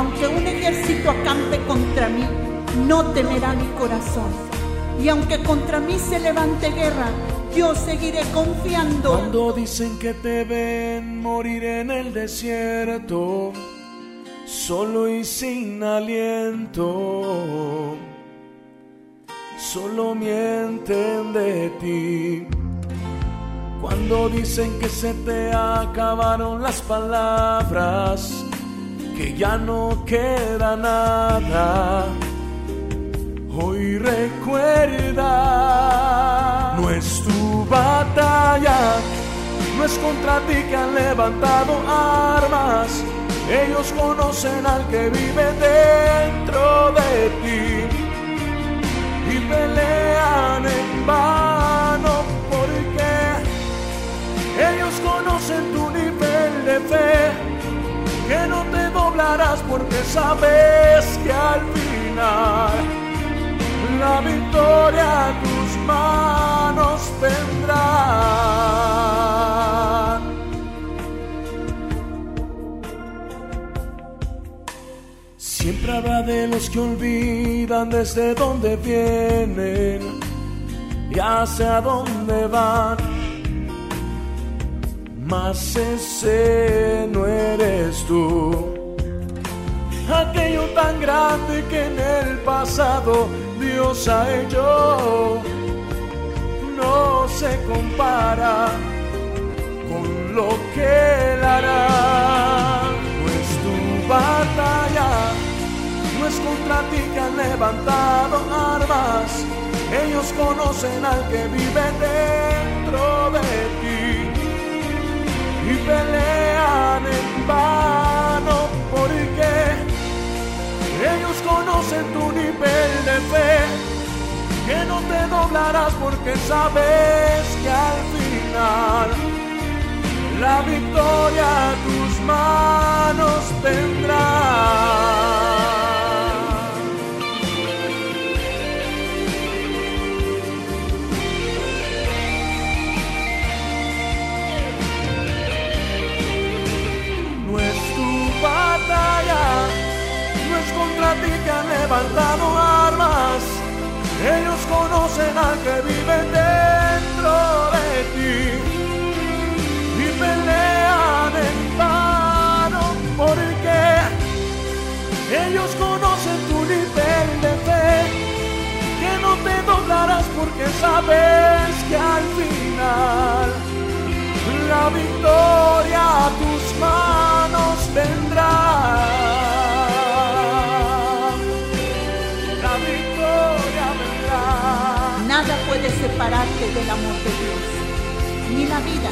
Aunque un ejército acampe contra mí, no temerá mi corazón. Y aunque contra mí se levante guerra, yo seguiré confiando. Cuando dicen que te ven morir en el desierto, solo y sin aliento, solo mienten de ti. Cuando dicen que se te acabaron las palabras, que ya no queda nada. Hoy recuerda, no es tu batalla, no es contra ti que han levantado armas. Ellos conocen al que vive dentro de ti y pelean en vano porque ellos conocen tu nivel de fe, que no te porque sabes que al final la victoria a tus manos vendrá. Siempre habrá de los que olvidan desde dónde vienen y hacia dónde van. Mas ese no eres tú. Aquello tan grande que en el pasado Dios ha hecho no se compara con lo que Él hará. No es tu batalla, no es contra ti que han levantado armas. Ellos conocen al que vive dentro de ti y pelean en vano conocen tu nivel de fe, que no te doblarás porque sabes que al final la victoria a tus manos tendrá. Levantado armas. Ellos conocen al que vive dentro de ti y pelean en vano porque ellos conocen tu nivel de fe, que no te doblarás porque sabes que al final separarte del amor de Dios. Ni la vida,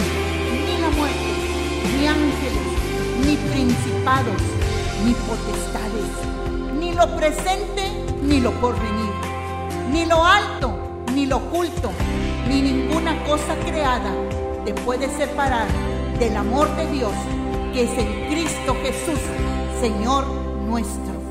ni la muerte, ni ángeles, ni principados, ni potestades, ni lo presente, ni lo porvenir, ni lo alto, ni lo oculto, ni ninguna cosa creada te puede separar del amor de Dios que es en Cristo Jesús, Señor nuestro.